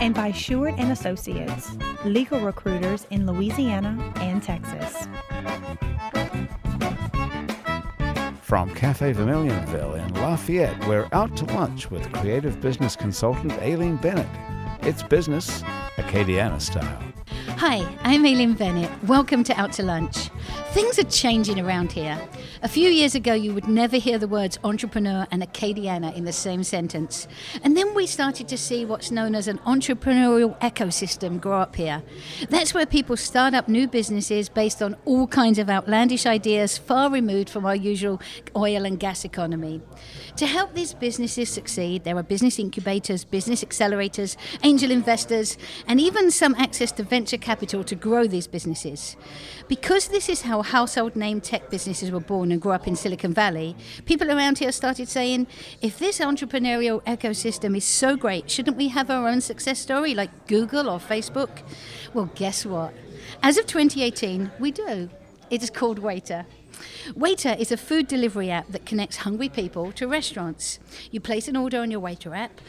And by Sheward and Associates, legal recruiters in Louisiana and Texas. From Cafe Vermilionville in Lafayette, we're out to lunch with creative business consultant Aileen Bennett. It's business, Acadiana style. Hi, I'm Aileen Bennett. Welcome to Out to Lunch. Things are changing around here. A few years ago, you would never hear the words entrepreneur and Acadiana in the same sentence. And then we started to see what's known as an entrepreneurial ecosystem grow up here. That's where people start up new businesses based on all kinds of outlandish ideas far removed from our usual oil and gas economy. To help these businesses succeed, there are business incubators, business accelerators, angel investors, and even some access to venture capital to grow these businesses. Because this is how household name tech businesses were born and grew up in Silicon Valley, people around here started saying, if this entrepreneurial ecosystem is so great, shouldn't we have our own success story like Google or Facebook? Well, guess what? As of 2018, we do. It is called Waitr. Waitr is a food delivery app that connects hungry people to restaurants. You place an order on your Waitr app.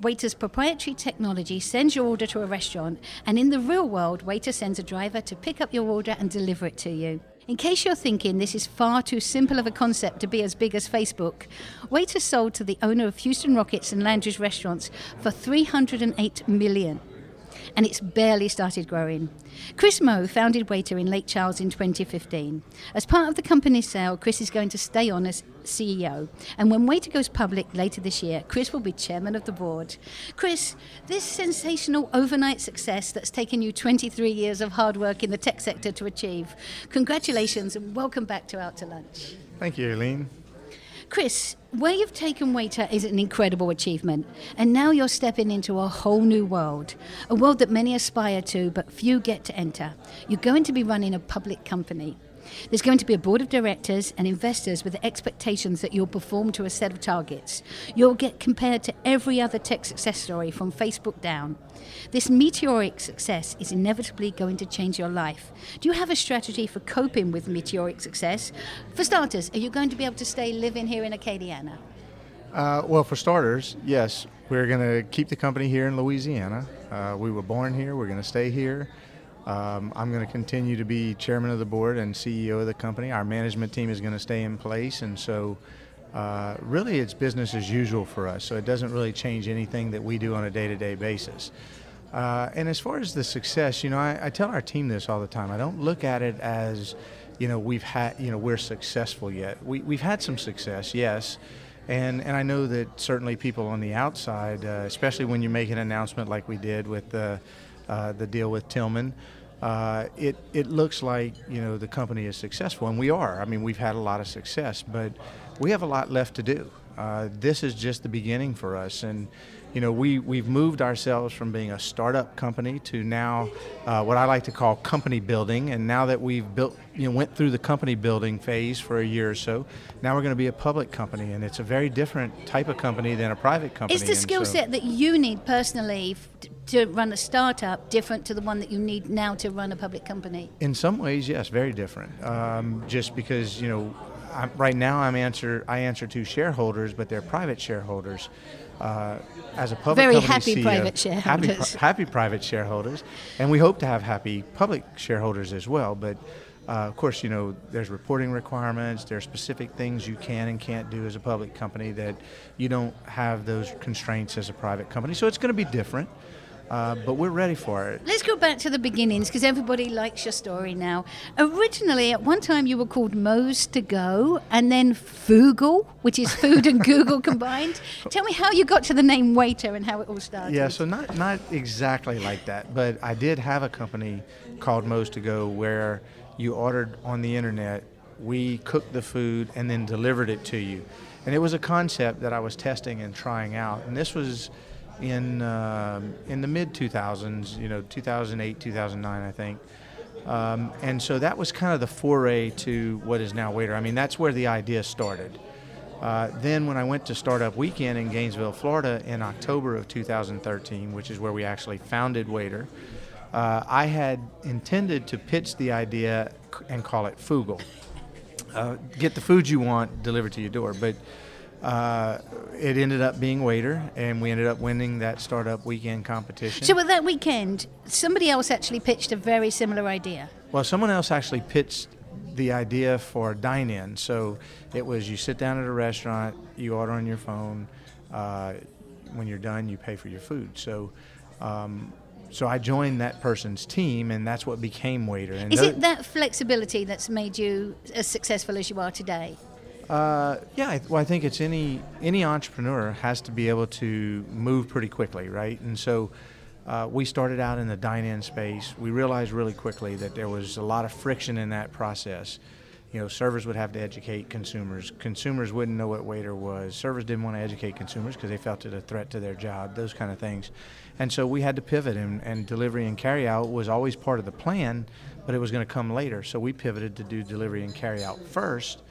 Waitr's proprietary technology sends your order to a restaurant, and in the real world, Waitr sends a driver to pick up your order and deliver it to you. In case you're thinking this is far too simple of a concept to be as big as Facebook, Waitr sold to the owner of Houston Rockets and Landry's restaurants for 308 million and it's barely started growing. Chris Meaux founded Waitr in Lake Charles in 2015. As part of the company's sale, Chris is going to stay on as CEO. And when Waitr goes public later this year, Chris will be chairman of the board. Chris, this sensational overnight success that's taken you 23 years of hard work in the tech sector to achieve, congratulations and welcome back to Out to Lunch. Thank you, Aileen. Chris, where you've taken Waitr is an incredible achievement, and now you're stepping into a whole new world, a world that many aspire to but few get to enter. You're going to be running a public company. There's going to be a board of directors and investors with expectations that you'll perform to a set of targets. You'll get compared to every other tech success story from Facebook down. This meteoric success is inevitably going to change your life. Do you have a strategy for coping with meteoric success? For starters, are you going to be able to stay living here in Acadiana? Uh, well, for starters, yes, we're going to keep the company here in Louisiana. Uh, we were born here, we're going to stay here. Um, I'm going to continue to be chairman of the board and CEO of the company. Our management team is going to stay in place, and so uh, really it's business as usual for us. So it doesn't really change anything that we do on a day-to-day basis. Uh, and as far as the success, you know, I, I, tell our team this all the time. I don't look at it as, you know, we've had, you know, we're successful yet. We, we've had some success, yes. And, and I know that certainly people on the outside, uh, especially when you make an announcement like we did with the, uh, the deal with Tilman, uh, it, it looks like you know the company is successful, and we are. I mean, we've had a lot of success, but we have a lot left to do. Uh, this is just the beginning for us, and you know we we've moved ourselves from being a startup company to now uh, what I like to call company building. And now that we've built, you know, went through the company building phase for a year or so, now we're going to be a public company, and it's a very different type of company than a private company. Is the skill so set that you need personally? to run a startup different to the one that you need now to run a public company? In some ways, yes, very different. Um, just because you know, I'm, right now I'm answer I answer to shareholders, but they're private shareholders. Uh, as a public company, very happy CEO, private shareholders, happy, happy private shareholders, and we hope to have happy public shareholders as well. But uh, of course, you know, there's reporting requirements, there are specific things you can and can't do as a public company that you don't have those constraints as a private company. So it's going to be different. Uh, but we're ready for it. Let's go back to the beginnings because everybody likes your story now. Originally, at one time, you were called Moe's to Go and then Foogle, which is food and Google combined. Tell me how you got to the name Waitr and how it all started. Yeah, so not, not exactly like that, but I did have a company called Moe's to Go where you ordered on the internet, we cooked the food and then delivered it to you. And it was a concept that I was testing and trying out. And this was in uh, in the mid 2000s, you know, 2008, 2009, I think. Um, and so that was kind of the foray to what is now Waitr. I mean, that's where the idea started. Uh, then, when I went to Startup Weekend in Gainesville, Florida, in October of 2013, which is where we actually founded Waitr, uh, I had intended to pitch the idea and call it Foogle. Uh, get the food you want delivered to your door. But uh, it ended up being Waitr, and we ended up winning that Startup Weekend competition. So, at that weekend, somebody else actually pitched a very similar idea. Well, someone else actually pitched the idea for dine in. So it was you sit down at a restaurant, you order on your phone. Uh, when you're done, you pay for your food. So, um, so I joined that person's team, and that's what became Waitr. And Is it that flexibility that's made you as successful as you are today? Uh, yeah, well, I think it's any any entrepreneur has to be able to move pretty quickly, right? And so uh, we started out in the dine-in space. We realized really quickly that there was a lot of friction in that process. You know, servers would have to educate consumers. Consumers wouldn't know what Waitr was. Servers didn't want to educate consumers because they felt it a threat to their job. Those kind of things, and so we had to pivot. And, and delivery and carryout was always part of the plan, but it was going to come later. So we pivoted to do delivery and carryout first,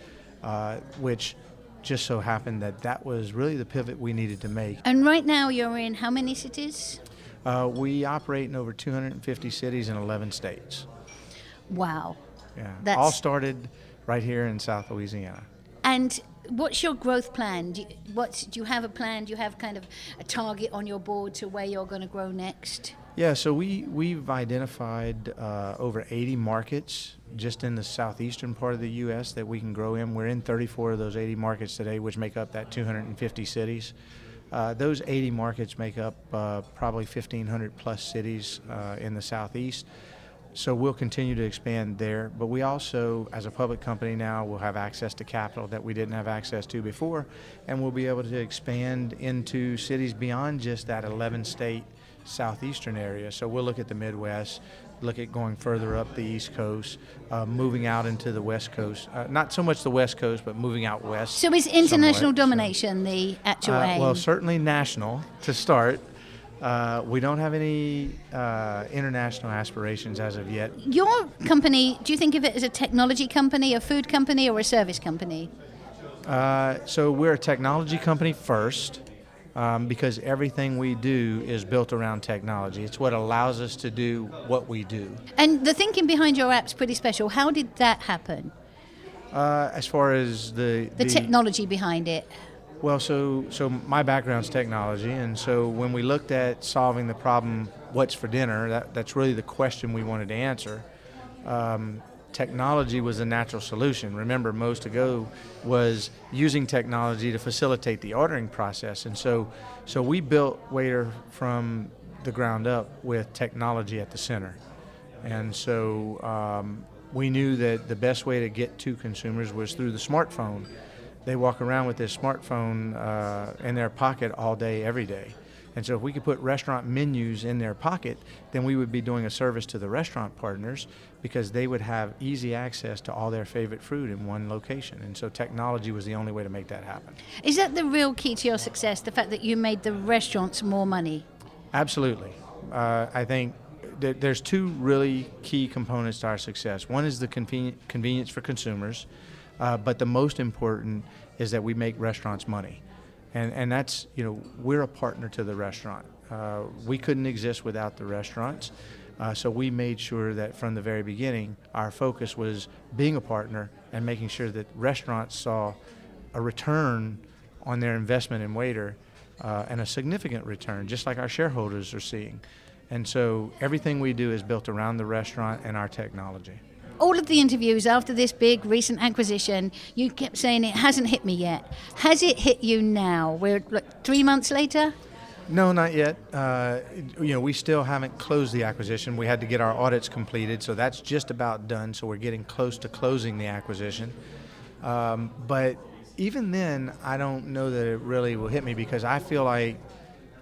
uh, which just so happened that that was really the pivot we needed to make. And right now, you're in how many cities? Uh, we operate in over 250 cities in 11 states. Wow. Yeah. That's- All started right here in South Louisiana. And what's your growth plan? Do you, what's, do you have a plan? Do you have kind of a target on your board to where you're going to grow next? Yeah, so we, we've identified uh, over 80 markets just in the southeastern part of the U.S. that we can grow in. We're in 34 of those 80 markets today, which make up that 250 cities. Uh, those 80 markets make up uh, probably 1,500 plus cities uh, in the southeast. So we'll continue to expand there. But we also, as a public company now, will have access to capital that we didn't have access to before, and we'll be able to expand into cities beyond just that 11 state southeastern area. So we'll look at the Midwest, look at going further up the East Coast, uh, moving out into the West Coast. Uh, not so much the West Coast, but moving out west. So is international somewhat. So, domination the actual uh, aim? well, certainly national to start. Uh, we don't have any uh, international aspirations as of yet. Your company, do you think of it as a technology company, a food company, or a service company? Uh, so we're a technology company first. Um, because everything we do is built around technology. It's what allows us to do what we do. And the thinking behind your app's pretty special. How did that happen? Uh, as far as the, The, technology behind it. Well, so so my background's technology, and so when we looked at solving the problem, what's for dinner? That, that's really the question we wanted to answer. Um, technology was a natural solution. Remember, Moe's to Go was using technology to facilitate the ordering process, and so so we built Waitr from the ground up with technology at the center, and so um, we knew that the best way to get to consumers was through the smartphone. They walk around with this smartphone uh, in their pocket all day, every day. And so, if we could put restaurant menus in their pocket, then we would be doing a service to the restaurant partners because they would have easy access to all their favorite food in one location. And so, technology was the only way to make that happen. Is that the real key to your success? The fact that you made the restaurants more money? Absolutely. Uh, I think that there's two really key components to our success. One is the convenience for consumers, uh, but the most important is that we make restaurants money. And, and that's, you know, we're a partner to the restaurant. Uh, we couldn't exist without the restaurants. Uh, so we made sure that from the very beginning, our focus was being a partner and making sure that restaurants saw a return on their investment in Waitr uh, and a significant return, just like our shareholders are seeing. And so everything we do is built around the restaurant and our technology. All of the interviews after this big recent acquisition, you kept saying it hasn't hit me yet. Has it hit you now? We're like three months later? No, not yet. Uh, you know, we still haven't closed the acquisition. We had to get our audits completed, so that's just about done. So we're getting close to closing the acquisition. Um, but even then, I don't know that it really will hit me because I feel like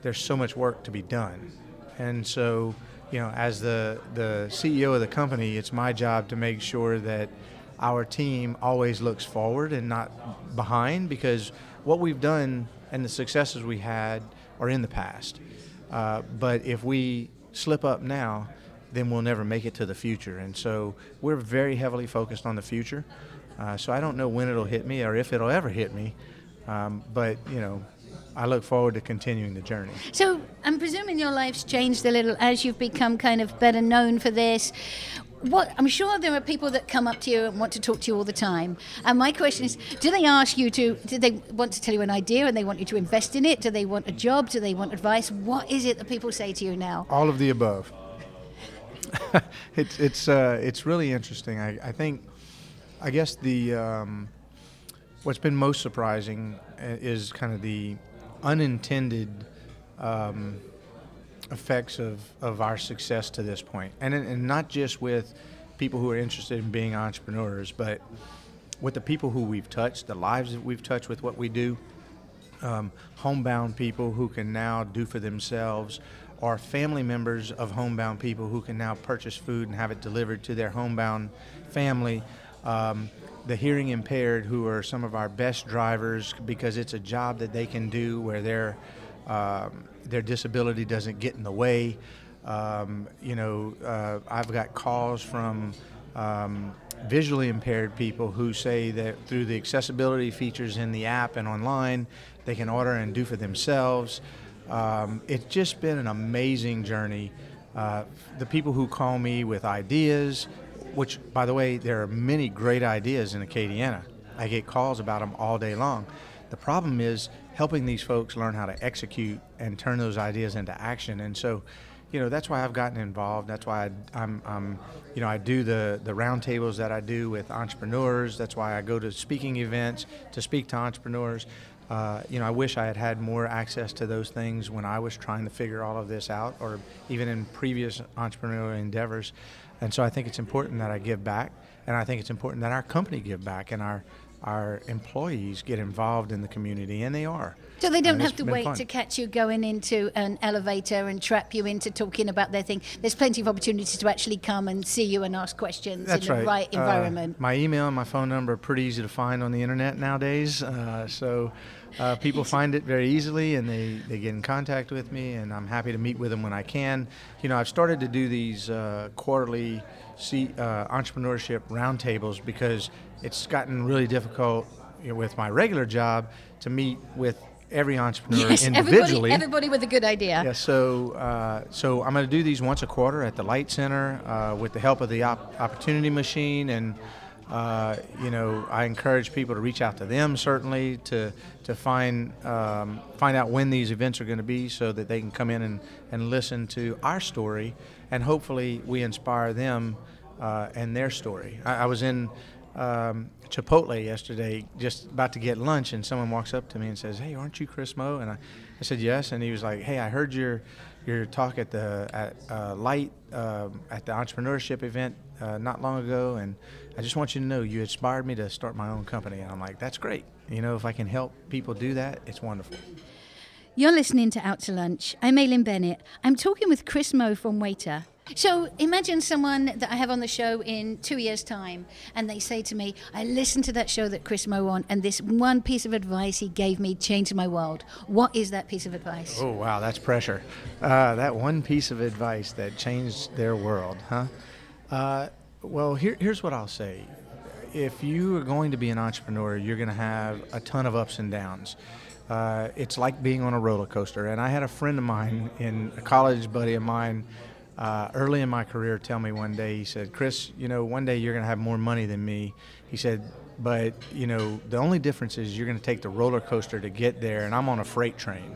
there's so much work to be done, and so you know, as the the CEO of the company, it's my job to make sure that our team always looks forward and not behind because what we've done and the successes we had are in the past. Uh, but if we slip up now, then we'll never make it to the future. And so we're very heavily focused on the future. Uh, so I don't know when it'll hit me or if it'll ever hit me, um, but you know, I look forward to continuing the journey. So I'm presuming your life's changed a little as you've become kind of better known for this. What I'm sure there are people that come up to you and want to talk to you all the time. And my question is, do they ask you to? Do they want to tell you an idea and they want you to invest in it? Do they want a job? Do they want advice? What is it that people say to you now? All of the above. it's it's uh, it's really interesting. I, I think, I guess the um, what's been most surprising uh, is kind of the unintended um, effects of, of our success to this point. And, and not just with people who are interested in being entrepreneurs, but with the people who we've touched, the lives that we've touched with what we do, um, homebound people who can now do for themselves, or family members of homebound people who can now purchase food and have it delivered to their homebound family. Um, the hearing impaired, who are some of our best drivers, because it's a job that they can do where their um, their disability doesn't get in the way. Um, you know, uh, I've got calls from um, visually impaired people who say that through the accessibility features in the app and online, they can order and do for themselves. Um, it's just been an amazing journey. Uh, the people who call me with ideas, which, by the way, there are many great ideas in Acadiana. I get calls about them all day long. The problem is helping these folks learn how to execute and turn those ideas into action. And so, you know, that's why I've gotten involved. That's why I, am I'm, you know, I do the the roundtables that I do with entrepreneurs. That's why I go to speaking events to speak to entrepreneurs. Uh, you know, I wish I had had more access to those things when I was trying to figure all of this out, or even in previous entrepreneurial endeavors. And so I think it's important that I give back, and I think it's important that our company give back, and our our employees get involved in the community, and they are. So they don't have to wait fun. to catch you going into an elevator and trap you into talking about their thing. There's plenty of opportunities to actually come and see you and ask questions That's in right. the right Uh, environment. my email and my phone number are pretty easy to find on the internet nowadays, uh, so uh, people find it very easily and they, they get in contact with me, and I'm happy to meet with them when I can. You know, I've started to do these uh, quarterly see, uh, entrepreneurship roundtables because it's gotten really difficult you know, with my regular job to meet with every entrepreneur yes, individually. everybody, everybody with a good idea. Yeah, so uh, so I'm going to do these once a quarter at the LITE Center uh, with the help of the op- Opportunity Machine, and uh, you know I encourage people to reach out to them certainly to to find um, find out when these events are going to be, so that they can come in and, and listen to our story, and hopefully we inspire them uh, and their story. I, I was in. Um, Chipotle yesterday, just about to get lunch, and someone walks up to me and says, "Hey, aren't you Chris Meaux?" And I, I said, "Yes." And he was like, "Hey, I heard your your talk at the at uh, Light um at the entrepreneurship event uh, not long ago, and I just want you to know you inspired me to start my own company." And I'm like, "That's great. You know, if I can help people do that, it's wonderful." You're listening to Out to Lunch. I'm Aileen Bennett. I'm talking with Chris Meaux from Waitr. So imagine someone that I have on the show in two years' time, and they say to me, I listened to that show that Chris Meaux on, and this one piece of advice he gave me changed my world. What is that piece of advice? Oh wow, that's pressure. Uh, that one piece of advice that changed their world, huh? Uh, well, here, here's what I'll say. If you are going to be an entrepreneur, you're going to have a ton of ups and downs. Uh, it's like being on a roller coaster. And I had a friend of mine, in a college buddy of mine, uh, early in my career, tell me one day. He said, "Chris, you know, one day you're going to have more money than me." He said, "But you know, the only difference is you're going to take the roller coaster to get there, and I'm on a freight train."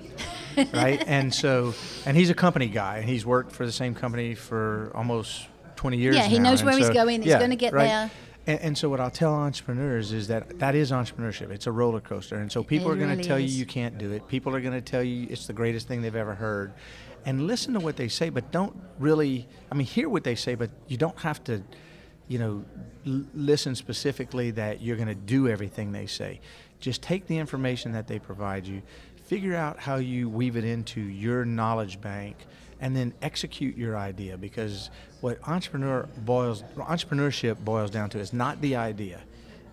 right? And so, and he's a company guy, and he's worked for the same company for almost 20 years. Yeah, he now. knows And where he's going, he's yeah, gonna get right? there. And, and so, what I'll tell entrepreneurs is that that is entrepreneurship. It's a roller coaster, and so people It are going really to tell is. you you can't do it. People are going to tell you it's the greatest thing they've ever heard, and listen to what they say, but don't really. I mean, hear what they say, but you don't have to you know, l- listen specifically that you're going to do everything they say. Just take the information that they provide you, figure out how you weave it into your knowledge bank, and then execute your idea. Because what entrepreneur boils, entrepreneurship boils down to is not the idea,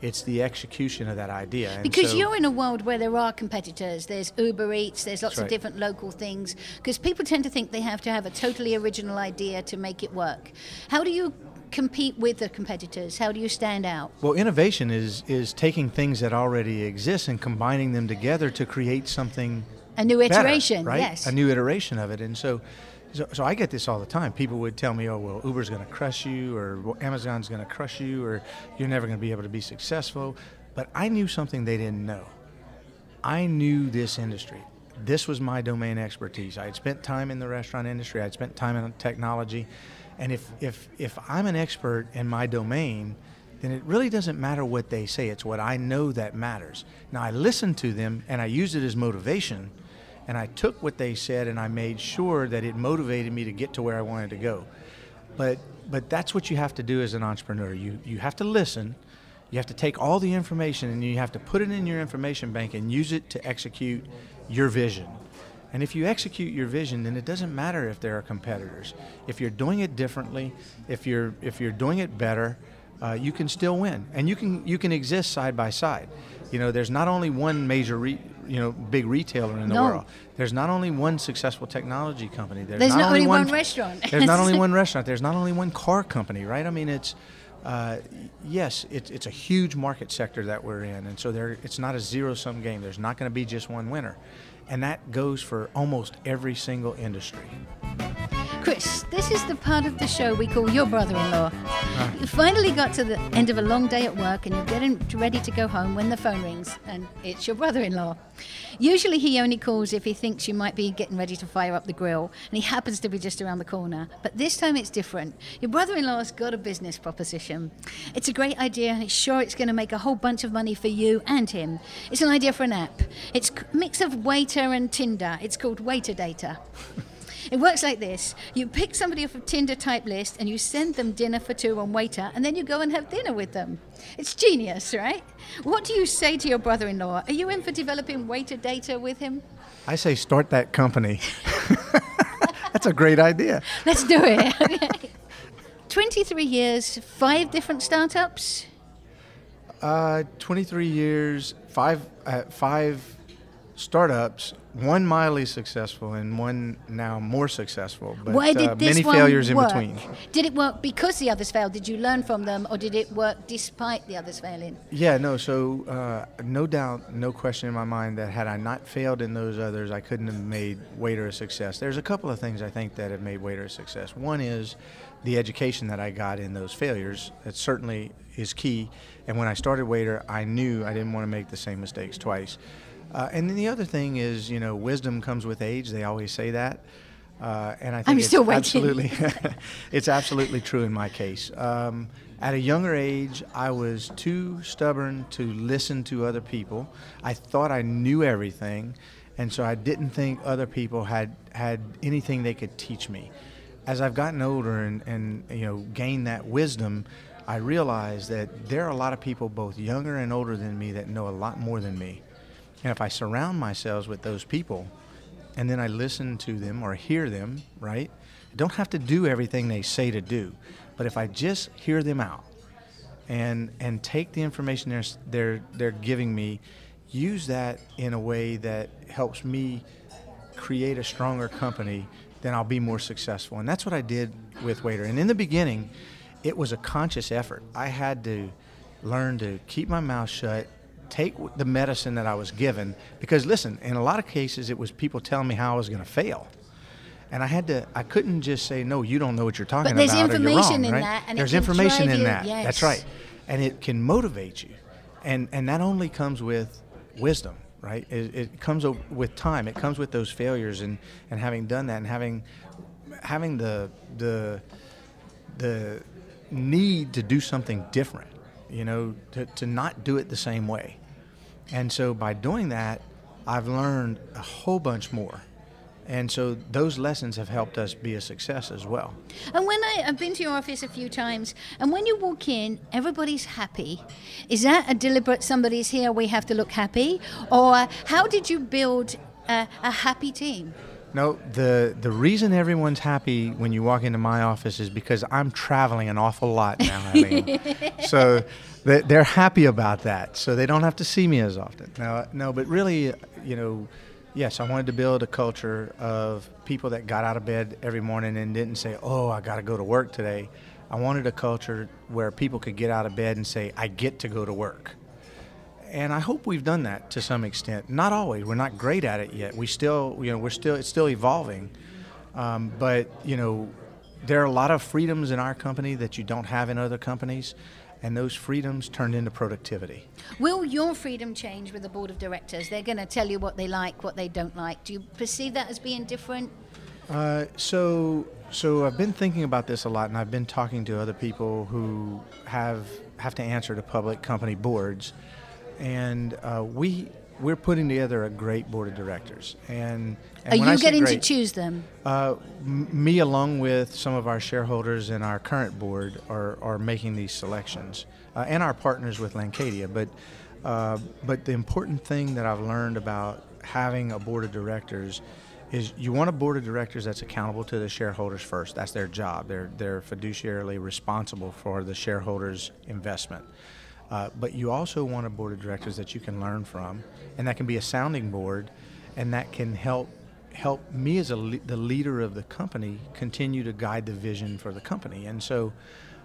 It's the execution of that idea. And Because so- you're in a world where there are competitors. There's Uber Eats. There's lots That's of different local things. Because people tend to think they have to have a totally original idea to make it work. How do you compete with the competitors? How do you stand out? Well, innovation is is taking things that already exist and combining them together to create something A new better, iteration, right? yes. A new iteration of it, and so, so, so I get this all the time. People would tell me, "Oh, well, Uber's going to crush you, or well, Amazon's going to crush you, or you're never going to be able to be successful." But I knew something they didn't know. I knew this industry. This was my domain expertise. I had spent time in the restaurant industry. I had spent time in technology, and if if if I'm an expert in my domain, then it really doesn't matter what they say. It's what I know that matters. Now I listen to them and I use it as motivation, and I took what they said and I made sure that it motivated me to get to where I wanted to go. But but that's what you have to do as an entrepreneur. You you have to listen. You have to take all the information and you have to put it in your information bank and use it to execute your vision. And if you execute your vision, then it doesn't matter if there are competitors. If you're doing it differently, if you're if you're doing it better, uh, you can still win, and you can you can exist side by side. You know, there's not only one major re, you know big retailer in the No. world. There's not only one successful technology company. There's, There's not, not only one, one restaurant. There's not only one restaurant. There's not only one car company, right? I mean, it's uh, yes, it's it's a huge market sector that we're in, and so there it's not a zero sum game. There's not going to be just one winner, and that goes for almost every single industry. Chris, this is the part of the show we call your brother-in-law. Ah. You finally got to the end of a long day at work and you're getting ready to go home when the phone rings and it's your brother-in-law. Usually he only calls if he thinks you might be getting ready to fire up the grill and he happens to be just around the corner. But this time it's different. Your brother-in-law's got a business proposition. It's a great idea and it's sure it's going to make a whole bunch of money for you and him. It's an idea for an app. It's a mix of Waitr and Tinder. It's called Waiter Data. It works like this you pick somebody off a Tinder type list and you send them dinner for two on Waitr, and then you go and have dinner with them. It's genius, right? What do you say to your brother in law? Are you in for developing Waiter data with him? I say start that company. That's a great idea. Let's do it. 23 years, five different startups. Uh, 23 years, five uh, five startups, one mildly successful and one now more successful, but Why did uh, this many one failures work? in between. Did it work because the others failed? Did you learn from them, or did it work despite the others failing? Yeah, no. So uh, no doubt, no question in my mind that had I not failed in those others, I couldn't have made Waitr a success. There's a couple of things I think that have made Waitr a success. One is the education that I got in those failures. That certainly is key. And when I started Waitr, I knew I didn't want to make the same mistakes twice. Uh, and then the other thing is, you know, wisdom comes with age. They always say that. Uh, and I think I'm it's still waiting. absolutely, it's absolutely true in my case. Um, at a younger age, I was too stubborn to listen to other people. I thought I knew everything, and so I didn't think other people had had anything they could teach me. As I've gotten older and, and you know gained that wisdom, I realized that there are a lot of people, both younger and older than me, that know a lot more than me. And if I surround myself with those people, and then I listen to them or hear them, right? I don't have to do everything they say to do, but if I just hear them out and and take the information they're they're they're giving me, use that in a way that helps me create a stronger company, then I'll be more successful. And that's what I did with Waitr. And in the beginning, it was a conscious effort. I had to learn to keep my mouth shut, take the medicine that I was given, because listen, in a lot of cases, it was people telling me how I was going to fail. And I had to, I couldn't just say, no, you don't know what you're talking there's about. or you're information wrong," in right? that, and There's information in you- that. yes. That's right. And it can motivate you. And, and that only comes with wisdom, right? It, it comes with time. It comes with those failures and, and having done that and having, having the, the, the need to do something different, you know, to, to not do it the same way. And so by doing that, I've learned a whole bunch more. And so those lessons have helped us be a success as well. And when I, I've been to your office a few times, and when you walk in, everybody's happy. Is that a deliberate somebody's here, we have to look happy? Or how did you build a, a happy team? No, the the reason everyone's happy when you walk into my office is because I'm traveling an awful lot now. Aileen. so they, they're happy about that. So they don't have to see me as often. No, no, but really, you know, yes, I wanted to build a culture of people that got out of bed every morning and didn't say, "Oh, I got to go to work today." I wanted a culture where people could get out of bed and say, "I get to go to work." And I hope we've done that to some extent. Not always. We're not great at it yet. We still, you know, we're still it's still evolving. Um, but you know, there are a lot of freedoms in our company that you don't have in other companies, and those freedoms turned into productivity. Will your freedom change with the board of directors? They're going to tell you what they like, what they don't like. Do you perceive that as being different? Uh, so, so I've been thinking about this a lot, and I've been talking to other people who have have to answer to public company boards and uh, we we're putting together a great board of directors. And, and are you getting great, to choose them? Uh, m- me, along with some of our shareholders and our current board, are, are making these selections, uh, and our partners with Landcadia. But uh, but the important thing that I've learned about having a board of directors is you want a board of directors that's accountable to the shareholders first. That's their job. They're they're fiduciarily responsible for the shareholders' investment. Uh, but you also want a board of directors that you can learn from, and that can be a sounding board, and that can help help me as a le- the leader of the company continue to guide the vision for the company. And so,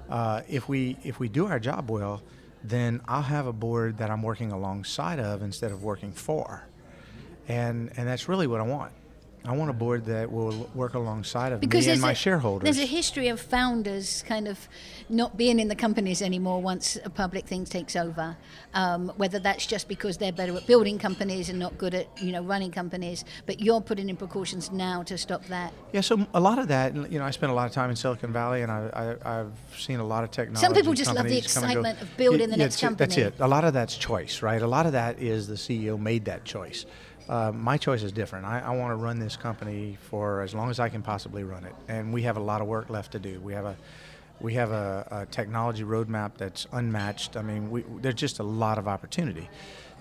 uh, if we if we do our job well, then I'll have a board that I'm working alongside of instead of working for, and and that's really what I want. I want a board that will work alongside of because me and my a, shareholders. There's a history of founders kind of not being in the companies anymore once a public thing takes over. Um, whether that's just because they're better at building companies and not good at you know running companies, but you're putting in precautions now to stop that. Yeah, so a lot of that, you know, I spent a lot of time in Silicon Valley, and I, have seen a lot of technology. Some people just love the excitement of building the next company. That's it. A lot of that's choice, right? A lot of that is the CEO made that choice. Uh, my choice is different. I, I want to run this company for as long as I can possibly run it, and we have a lot of work left to do. We have a we have a, a technology roadmap that's unmatched. I mean, we, there's just a lot of opportunity.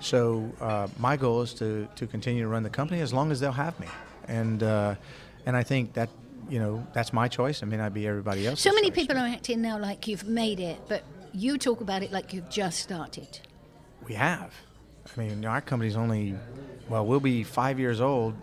So uh, my goal is to, to continue to run the company as long as they'll have me, and uh, and I think that you know that's my choice. It may not be everybody else. So many choice. people are acting now like you've made it, but you talk about it like you've just started. We have. I mean, our company's only well, we'll be five years old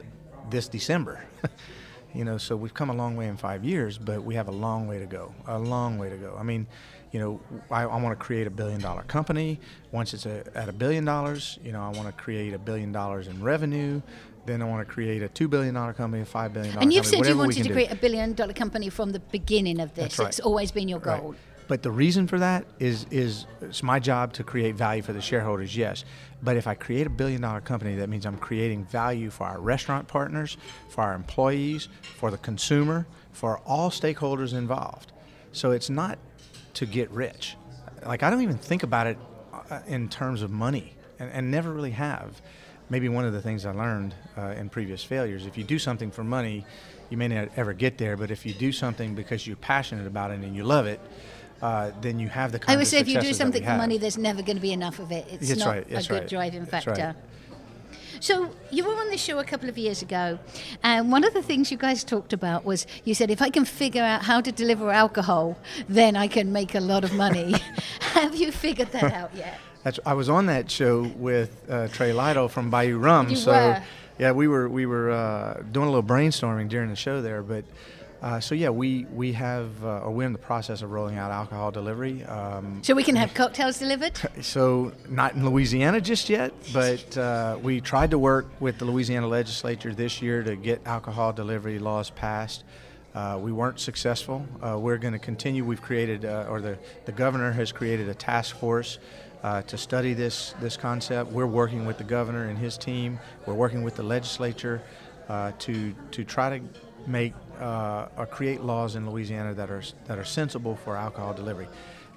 this December. you know, so we've come a long way in five years, but we have a long way to go. A long way to go. I mean, you know, I, I want to create a billion dollar company. Once it's a, at a billion dollars, you know, I want to create a billion dollars in revenue. Then I want to create a two billion dollar company, a five billion dollar. And you've company, said you wanted to create do. a billion dollar company from the beginning of this. Right. It's always been your goal. Right. But the reason for that is is it's my job to create value for the shareholders, yes. But if I create a billion dollar company, that means I'm creating value for our restaurant partners, for our employees, for the consumer, for all stakeholders involved. So it's not to get rich. Like I don't even think about it uh, in terms of money, and, and never really have. Maybe one of the things I learned uh, in previous failures: if you do something for money, you may not ever get there. But if you do something because you're passionate about it and you love it, uh, then you have the kind I would say if you do something for money, there's never going to be enough of it. It's that's not right, a good right. driving factor. So you were on the show a couple of years ago, and one of the things you guys talked about was you said if I can figure out how to deliver alcohol, then I can make a lot of money. have you figured that out yet? That's, I was on that show with uh, Trey Litel from Bayou Rum. You so were. yeah, we were we were uh, doing a little brainstorming during the show there, but uh, so yeah, we we have uh, or we're in the process of rolling out alcohol delivery. Um, so we can have cocktails delivered. So not in Louisiana just yet, but uh, we tried to work with the Louisiana legislature this year to get alcohol delivery laws passed. Uh, we weren't successful. Uh, we're going to continue. We've created, uh, or the, the governor has created a task force uh, to study this this concept. We're working with the governor and his team. We're working with the legislature uh, to to try to make uh, or create laws in Louisiana that are that are sensible for alcohol delivery.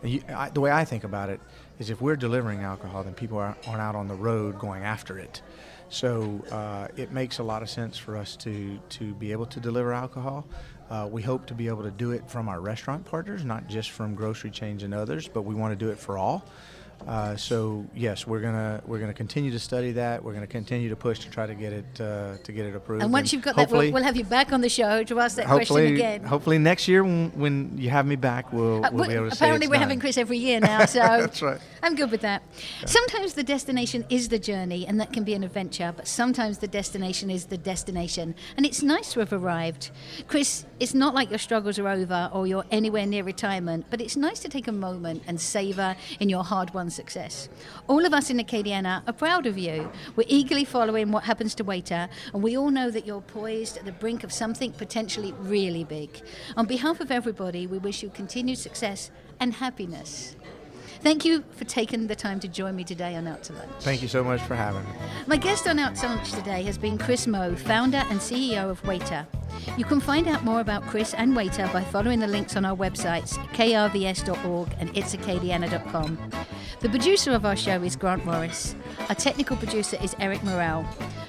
You, I, the way I think about it is, if we're delivering alcohol, then people aren't, aren't out on the road going after it. So uh, it makes a lot of sense for us to to be able to deliver alcohol. Uh, we hope to be able to do it from our restaurant partners, not just from grocery chains and others, but we want to do it for all. Uh, so yes, we're gonna we're gonna continue to study that. We're gonna continue to push to try to get it uh, to get it approved. And once you've got that, we'll, we'll, have you back on the show to ask that question again. Hopefully next year when, when you have me back, we'll, uh, we'll be able to. Apparently, we're done. having Chris every year now, so that's right. I'm good with that. Yeah. Sometimes the destination is the journey, and that can be an adventure. But sometimes the destination is the destination, and it's nice to have arrived. Chris, it's not like your struggles are over or you're anywhere near retirement, but it's nice to take a moment and savor in your hard-won success. All of us in Acadiana are proud of you. We're eagerly following what happens to Waitr, and we all know that you're poised at the brink of something potentially really big. On behalf of everybody, we wish you continued success and happiness. Thank you for taking the time to join me today on Out to Lunch. Thank you so much for having me. My guest on Out to Lunch today has been Chris Meaux, founder and CEO of Waitr. You can find out more about Chris and Waitr by following the links on our websites, krvs.org and itsacadiana.com. The producer of our show is Grant Morris. Our technical producer is Eric Morrell.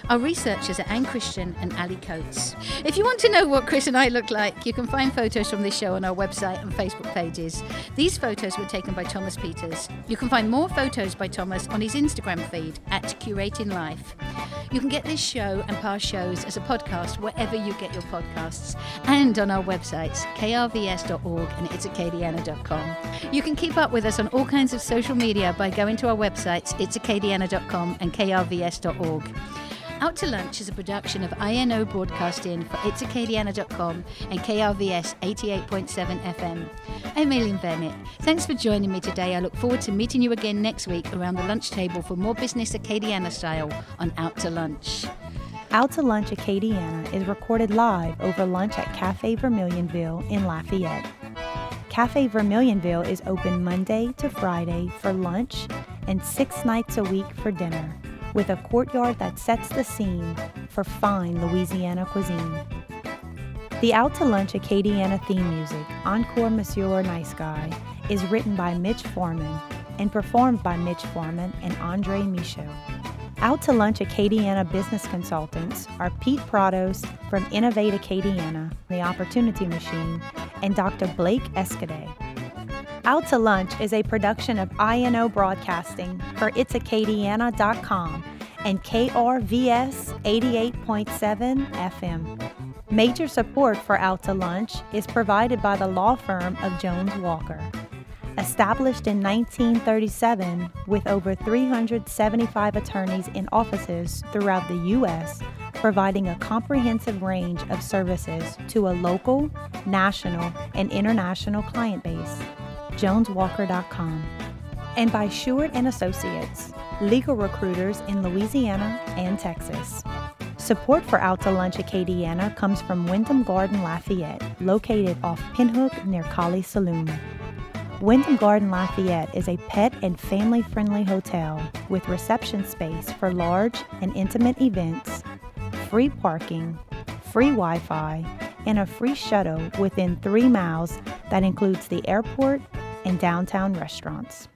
Our researchers are Anne Christian and Ali Coates. If you want to know what Chris and I look like, you can find photos from this show on our website and Facebook pages. These photos were taken by Thomas Peters. You can find more photos by Thomas on his Instagram feed at Curating Life. You can get this show and past shows as a podcast wherever you get your podcasts and on our websites, krvs.org and itsacadiana.com. You can keep up with us on all kinds of social media by going to our websites, itsacadiana.com and krvs.org. Out to Lunch is a production of INO Broadcasting for itsacadiana.com and KRVS 88.7 FM. I'm Aileen Bennett. Thanks for joining me today. I look forward to meeting you again next week around the lunch table for more business Acadiana style on Out to Lunch. Out to Lunch Acadiana is recorded live over lunch at Cafe Vermilionville in Lafayette. Cafe Vermilionville is open Monday to Friday for lunch and six nights a week for dinner with a courtyard that sets the scene for fine Louisiana cuisine. The Out to Lunch Acadiana theme music, Encore Monsieur Nice Guy, is written by Mitch Foreman and performed by Mitch Foreman and Andre Michaud. Out to Lunch Acadiana business consultants are Pete Prados from Innovate Acadiana, The Opportunity Machine, and Dr. Blake Escaday. Out to Lunch is a production of INO Broadcasting for itsacadiana.com and KRVS 88.7 FM. Major support for Out to Lunch is provided by the law firm of Jones Walker. Established in 1937 with over 375 attorneys in offices throughout the U.S., providing a comprehensive range of services to a local, national, and international client base joneswalker.com, and by Sheward and Associates, legal recruiters in Louisiana and Texas. Support for Out to Lunch Acadiana comes from Wyndham Garden Lafayette, located off Pinhook near Kali Saloon. Wyndham Garden Lafayette is a pet and family friendly hotel with reception space for large and intimate events, free parking, free Wi Fi, and a free shuttle within three miles that includes the airport and downtown restaurants.